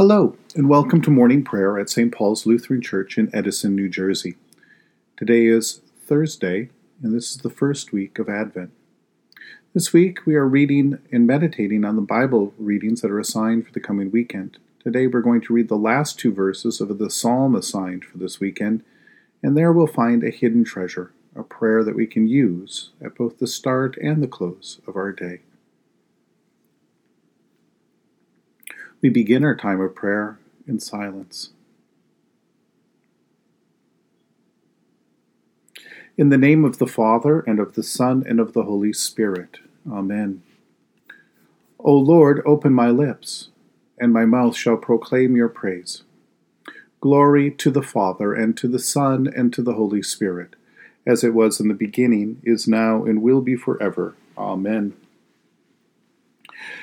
Hello, and welcome to morning prayer at St. Paul's Lutheran Church in Edison, New Jersey. Today is Thursday, and this is the first week of Advent. This week we are reading and meditating on the Bible readings that are assigned for the coming weekend. Today we're going to read the last two verses of the psalm assigned for this weekend, and there we'll find a hidden treasure, a prayer that we can use at both the start and the close of our day. We begin our time of prayer in silence. In the name of the Father, and of the Son, and of the Holy Spirit. Amen. O Lord, open my lips, and my mouth shall proclaim your praise. Glory to the Father, and to the Son, and to the Holy Spirit, as it was in the beginning, is now, and will be forever. Amen.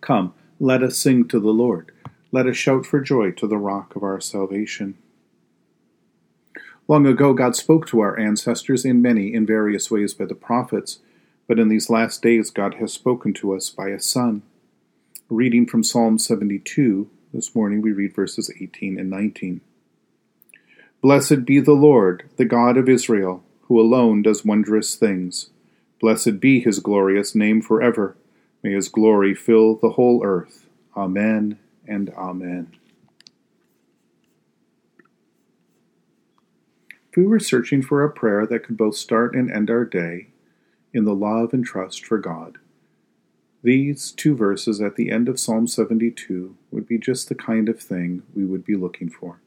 Come, let us sing to the Lord. Let us shout for joy to the rock of our salvation. Long ago, God spoke to our ancestors in many in various ways by the prophets, but in these last days, God has spoken to us by a Son. Reading from Psalm 72, this morning we read verses 18 and 19. Blessed be the Lord, the God of Israel, who alone does wondrous things. Blessed be his glorious name forever. May his glory fill the whole earth. Amen and Amen. If we were searching for a prayer that could both start and end our day in the love and trust for God, these two verses at the end of Psalm 72 would be just the kind of thing we would be looking for.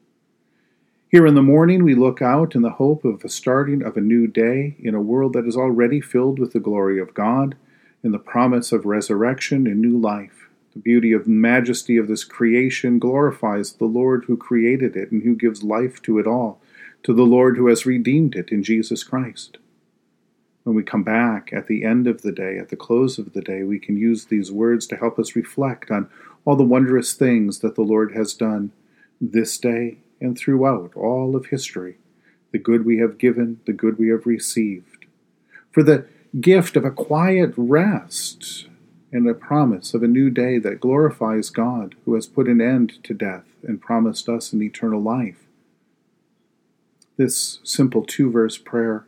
Here in the morning, we look out in the hope of the starting of a new day in a world that is already filled with the glory of God in the promise of resurrection and new life. The beauty of majesty of this creation glorifies the Lord who created it and who gives life to it all, to the Lord who has redeemed it in Jesus Christ. When we come back at the end of the day, at the close of the day, we can use these words to help us reflect on all the wondrous things that the Lord has done this day and throughout all of history, the good we have given, the good we have received. For the gift of a quiet rest and a promise of a new day that glorifies God, who has put an end to death and promised us an eternal life. This simple two verse prayer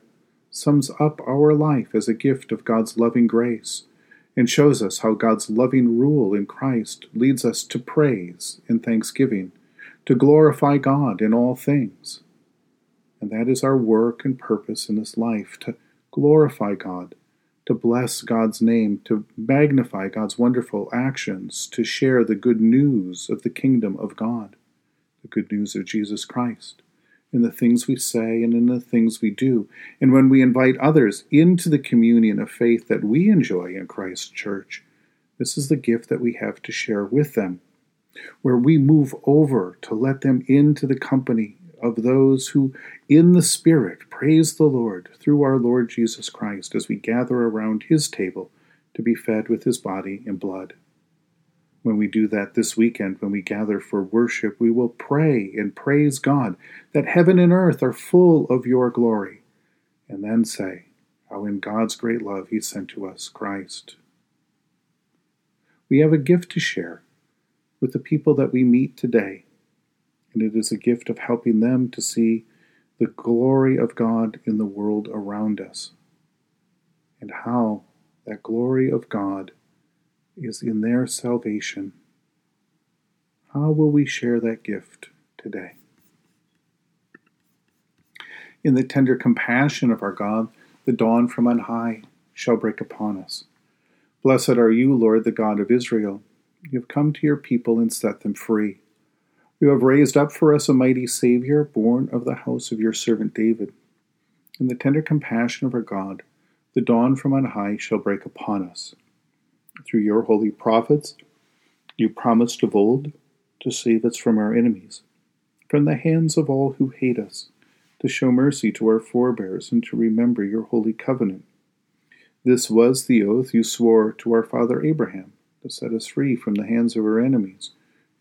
sums up our life as a gift of God's loving grace and shows us how God's loving rule in Christ leads us to praise and thanksgiving, to glorify God in all things. And that is our work and purpose in this life to glorify God, to bless God's name, to magnify God's wonderful actions, to share the good news of the kingdom of God, the good news of Jesus Christ, in the things we say and in the things we do. And when we invite others into the communion of faith that we enjoy in Christ's church, this is the gift that we have to share with them, where we move over to let them into the company of those who, in the Spirit, praise the Lord through our Lord Jesus Christ as we gather around His table to be fed with His body and blood. When we do that this weekend, when we gather for worship, we will pray and praise God that heaven and earth are full of your glory, and then say, How in God's great love He sent to us Christ. We have a gift to share with the people that we meet today and it is a gift of helping them to see the glory of God in the world around us and how that glory of God is in their salvation, How will we share that gift today? In the tender compassion of our God, the dawn from on high shall break upon us. Blessed are you, Lord, the God of Israel. You have come to your people and set them free. You have raised up for us a mighty Savior, born of the house of your servant David. In the tender compassion of our God, the dawn from on high shall break upon us. Through your holy prophets, you promised of old to save us from our enemies, from the hands of all who hate us, to show mercy to our forebears, and to remember your holy covenant. This was the oath you swore to our father Abraham, to set us free from the hands of our enemies,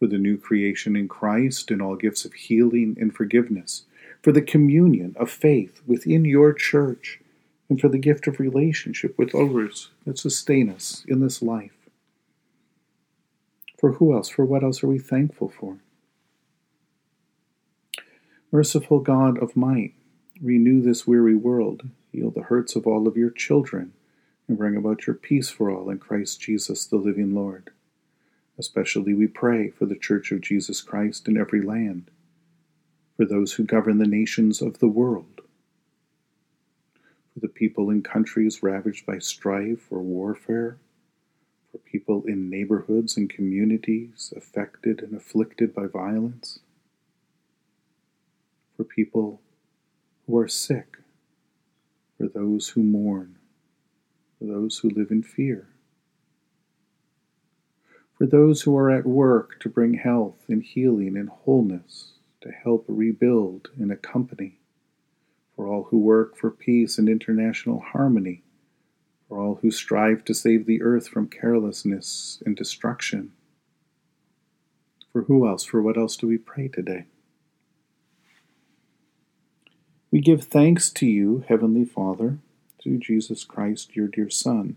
for the new creation in Christ and all gifts of healing and forgiveness, for the communion of faith within your church and for the gift of relationship with others that sustain us in this life. For who else, for what else are we thankful for? Merciful God of might, renew this weary world, heal the hurts of all of your children, and bring about your peace for all in Christ Jesus, the living Lord. Especially we pray for the Church of Jesus Christ in every land, for those who govern the nations of the world for the people in countries ravaged by strife or warfare, for people in neighborhoods and communities affected and afflicted by violence, for people who are sick, for those who mourn, for those who live in fear, for those who are at work to bring health and healing and wholeness, to help rebuild and accompany for all who work for peace and international harmony, for all who strive to save the earth from carelessness and destruction. For who else? For what else do we pray today? We give thanks to you, Heavenly Father, through Jesus Christ, your dear Son,